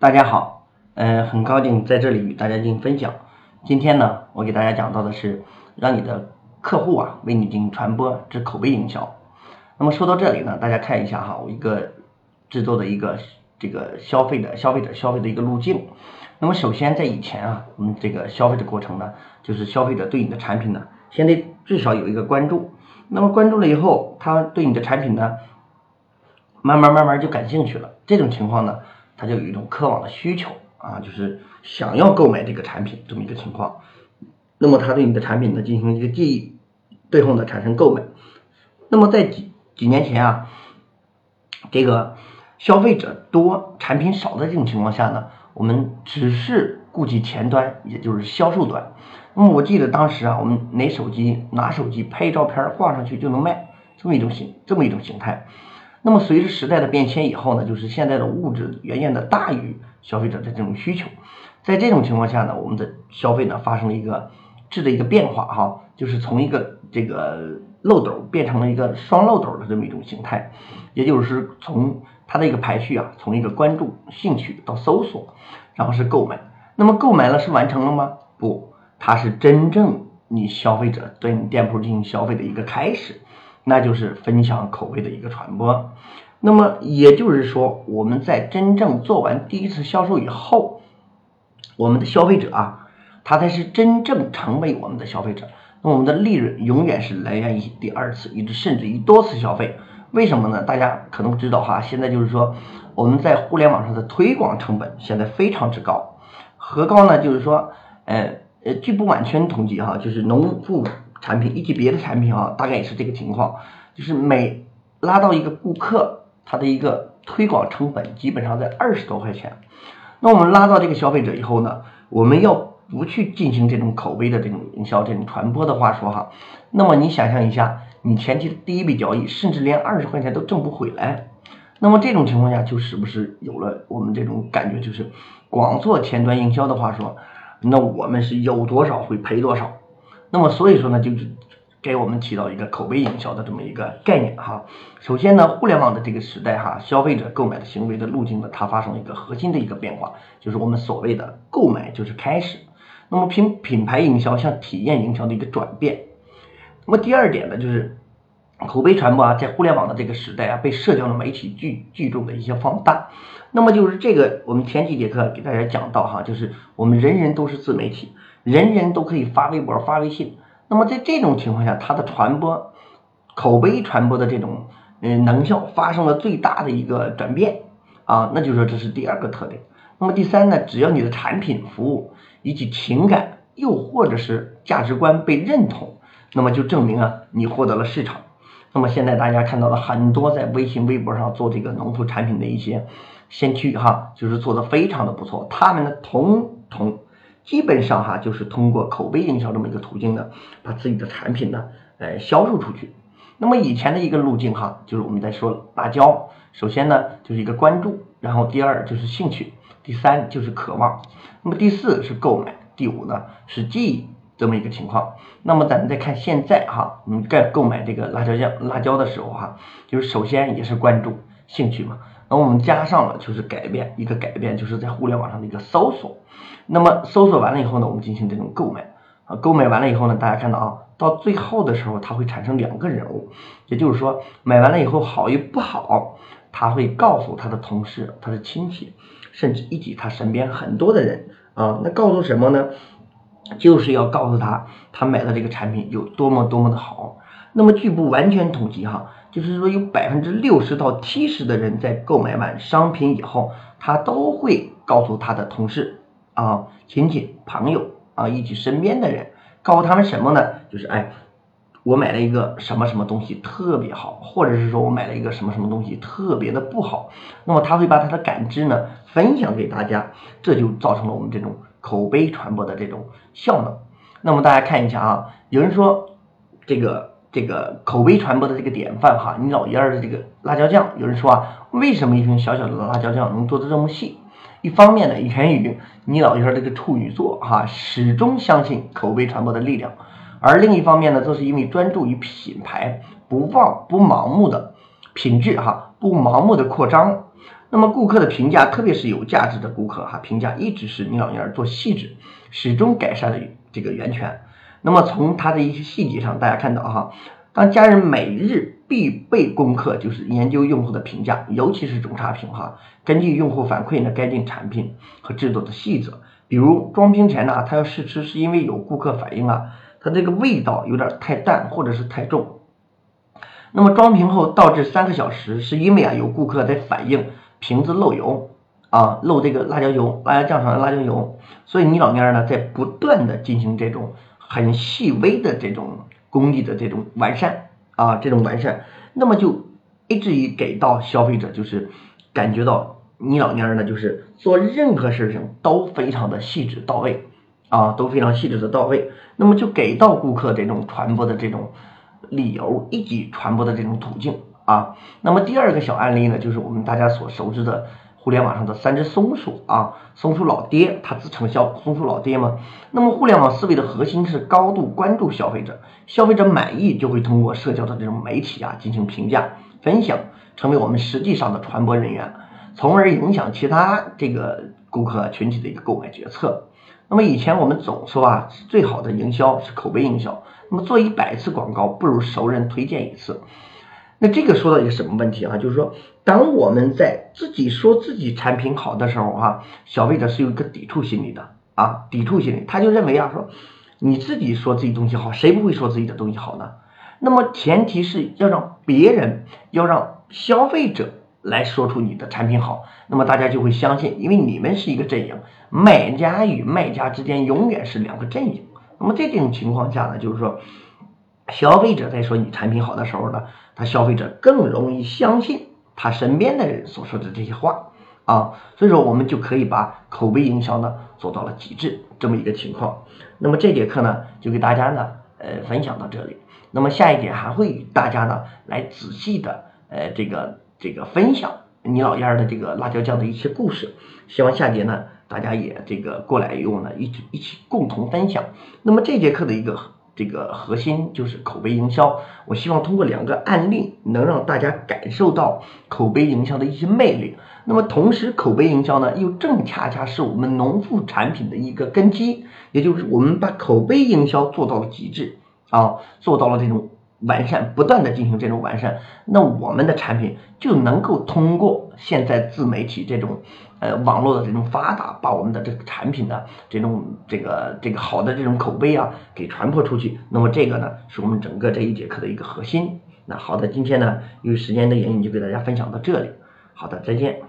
大家好，嗯，很高兴在这里与大家进行分享。今天呢，我给大家讲到的是让你的客户啊为你进行传播之口碑营销。那么说到这里呢，大家看一下哈，我一个制作的一个这个消费的消费者消费的一个路径。那么首先在以前啊，我们这个消费的过程呢，就是消费者对你的产品呢，先得至少有一个关注。那么关注了以后，他对你的产品呢？慢慢慢慢就感兴趣了，这种情况呢，他就有一种渴望的需求啊，就是想要购买这个产品这么一个情况。那么他对你的产品呢进行一个记忆，最后呢产生购买。那么在几几年前啊，这个消费者多产品少的这种情况下呢，我们只是顾及前端，也就是销售端。那么我记得当时啊，我们拿手机拿手机拍照片挂上去就能卖，这么一种形这么一种形态。那么随着时代的变迁以后呢，就是现在的物质远远的大于消费者的这种需求，在这种情况下呢，我们的消费呢发生了一个质的一个变化哈，就是从一个这个漏斗变成了一个双漏斗的这么一种形态，也就是从它的一个排序啊，从一个关注、兴趣到搜索，然后是购买。那么购买了是完成了吗？不，它是真正你消费者对你店铺进行消费的一个开始。那就是分享口碑的一个传播，那么也就是说，我们在真正做完第一次销售以后，我们的消费者啊，他才是真正成为我们的消费者。那我们的利润永远是来源于第二次，以至甚至于多次消费。为什么呢？大家可能知道哈，现在就是说我们在互联网上的推广成本现在非常之高，何高呢？就是说，呃呃，据不完全统计哈，就是农副。产品以及别的产品啊，大概也是这个情况，就是每拉到一个顾客，他的一个推广成本基本上在二十多块钱。那我们拉到这个消费者以后呢，我们要不去进行这种口碑的这种营销、这种传播的话说哈，那么你想象一下，你前期的第一笔交易，甚至连二十块钱都挣不回来。那么这种情况下，就是不是有了我们这种感觉，就是光做前端营销的话说，那我们是有多少会赔多少。那么所以说呢，就是给我们提到一个口碑营销的这么一个概念哈。首先呢，互联网的这个时代哈，消费者购买的行为的路径呢，它发生了一个核心的一个变化，就是我们所谓的购买就是开始。那么品品牌营销向体验营销的一个转变。那么第二点呢，就是口碑传播啊，在互联网的这个时代啊，被社交的媒体聚聚众的一些放大。那么就是这个，我们前几节课给大家讲到哈，就是我们人人都是自媒体。人人都可以发微博、发微信，那么在这种情况下，它的传播、口碑传播的这种嗯能效发生了最大的一个转变啊，那就说这是第二个特点。那么第三呢，只要你的产品、服务以及情感，又或者是价值观被认同，那么就证明啊你获得了市场。那么现在大家看到了很多在微信、微博上做这个农副产品的一些先驱哈，就是做的非常的不错，他们的统统。基本上哈，就是通过口碑营销这么一个途径呢，把自己的产品呢，呃，销售出去。那么以前的一个路径哈，就是我们在说辣椒，首先呢就是一个关注，然后第二就是兴趣，第三就是渴望，那么第四是购买，第五呢是记忆这么一个情况。那么咱们再看现在哈，我们在购买这个辣椒酱、辣椒的时候哈，就是首先也是关注兴趣嘛。那我们加上了就是改变一个改变，就是在互联网上的一个搜索。那么搜索完了以后呢，我们进行这种购买啊，购买完了以后呢，大家看到啊，到最后的时候，它会产生两个人物，也就是说，买完了以后好与不好，他会告诉他的同事、他的亲戚，甚至以及他身边很多的人啊，那告诉什么呢？就是要告诉他，他买的这个产品有多么多么的好。那么据不完全统计哈。就是说，有百分之六十到七十的人在购买完商品以后，他都会告诉他的同事啊、亲戚、朋友啊以及身边的人，告诉他们什么呢？就是哎，我买了一个什么什么东西特别好，或者是说我买了一个什么什么东西特别的不好。那么他会把他的感知呢分享给大家，这就造成了我们这种口碑传播的这种效能。那么大家看一下啊，有人说这个。这个口碑传播的这个典范哈，你老爷儿的这个辣椒酱，有人说啊，为什么一瓶小小的辣椒酱能做的这么细？一方面呢，源于你老爷儿这个处女座哈，始终相信口碑传播的力量；而另一方面呢，则是因为专注于品牌，不忘不盲目的品质哈，不盲目的扩张。那么顾客的评价，特别是有价值的顾客哈，评价一直是你老娘做细致，始终改善的这个源泉。那么从它的一些细节上，大家看到哈，当家人每日必备功课就是研究用户的评价，尤其是中差评哈，根据用户反馈呢，改进产品和制作的细则。比如装瓶前呢，他要试吃，是因为有顾客反映啊，它这个味道有点太淡或者是太重。那么装瓶后倒置三个小时，是因为啊有顾客在反映瓶子漏油啊，漏这个辣椒油、辣椒酱上的辣椒油。所以你老蔫呢在不断的进行这种很细微的这种工艺的这种完善啊，这种完善，那么就以至于给到消费者就是感觉到。你老娘呢，就是做任何事情都非常的细致到位啊，都非常细致的到位。那么就给到顾客这种传播的这种理由，以及传播的这种途径啊。那么第二个小案例呢，就是我们大家所熟知的互联网上的三只松鼠啊，松鼠老爹，他自称叫松鼠老爹嘛。那么互联网思维的核心是高度关注消费者，消费者满意就会通过社交的这种媒体啊进行评价分享，成为我们实际上的传播人员。从而影响其他这个顾客群体的一个购买决策。那么以前我们总说啊，最好的营销是口碑营销。那么做一百次广告不如熟人推荐一次。那这个说到一个什么问题啊？就是说，当我们在自己说自己产品好的时候啊，消费者是有一个抵触心理的啊，抵触心理，他就认为啊，说你自己说自己东西好，谁不会说自己的东西好呢？那么前提是要让别人，要让消费者。来说出你的产品好，那么大家就会相信，因为你们是一个阵营，买家与卖家之间永远是两个阵营。那么在这种情况下呢，就是说，消费者在说你产品好的时候呢，他消费者更容易相信他身边的人所说的这些话啊。所以说，我们就可以把口碑营销呢做到了极致这么一个情况。那么这节课呢，就给大家呢呃分享到这里。那么下一节还会与大家呢来仔细的呃这个。这个分享你老燕儿的这个辣椒酱的一些故事，希望下节呢大家也这个过来与我呢一起一起共同分享。那么这节课的一个这个核心就是口碑营销，我希望通过两个案例能让大家感受到口碑营销的一些魅力。那么同时口碑营销呢又正恰恰是我们农副产品的一个根基，也就是我们把口碑营销做到了极致啊，做到了这种。完善，不断的进行这种完善，那我们的产品就能够通过现在自媒体这种呃网络的这种发达，把我们的这个产品的这种这个这个好的这种口碑啊给传播出去。那么这个呢，是我们整个这一节课的一个核心。那好的，今天呢，由于时间的原因，就给大家分享到这里。好的，再见。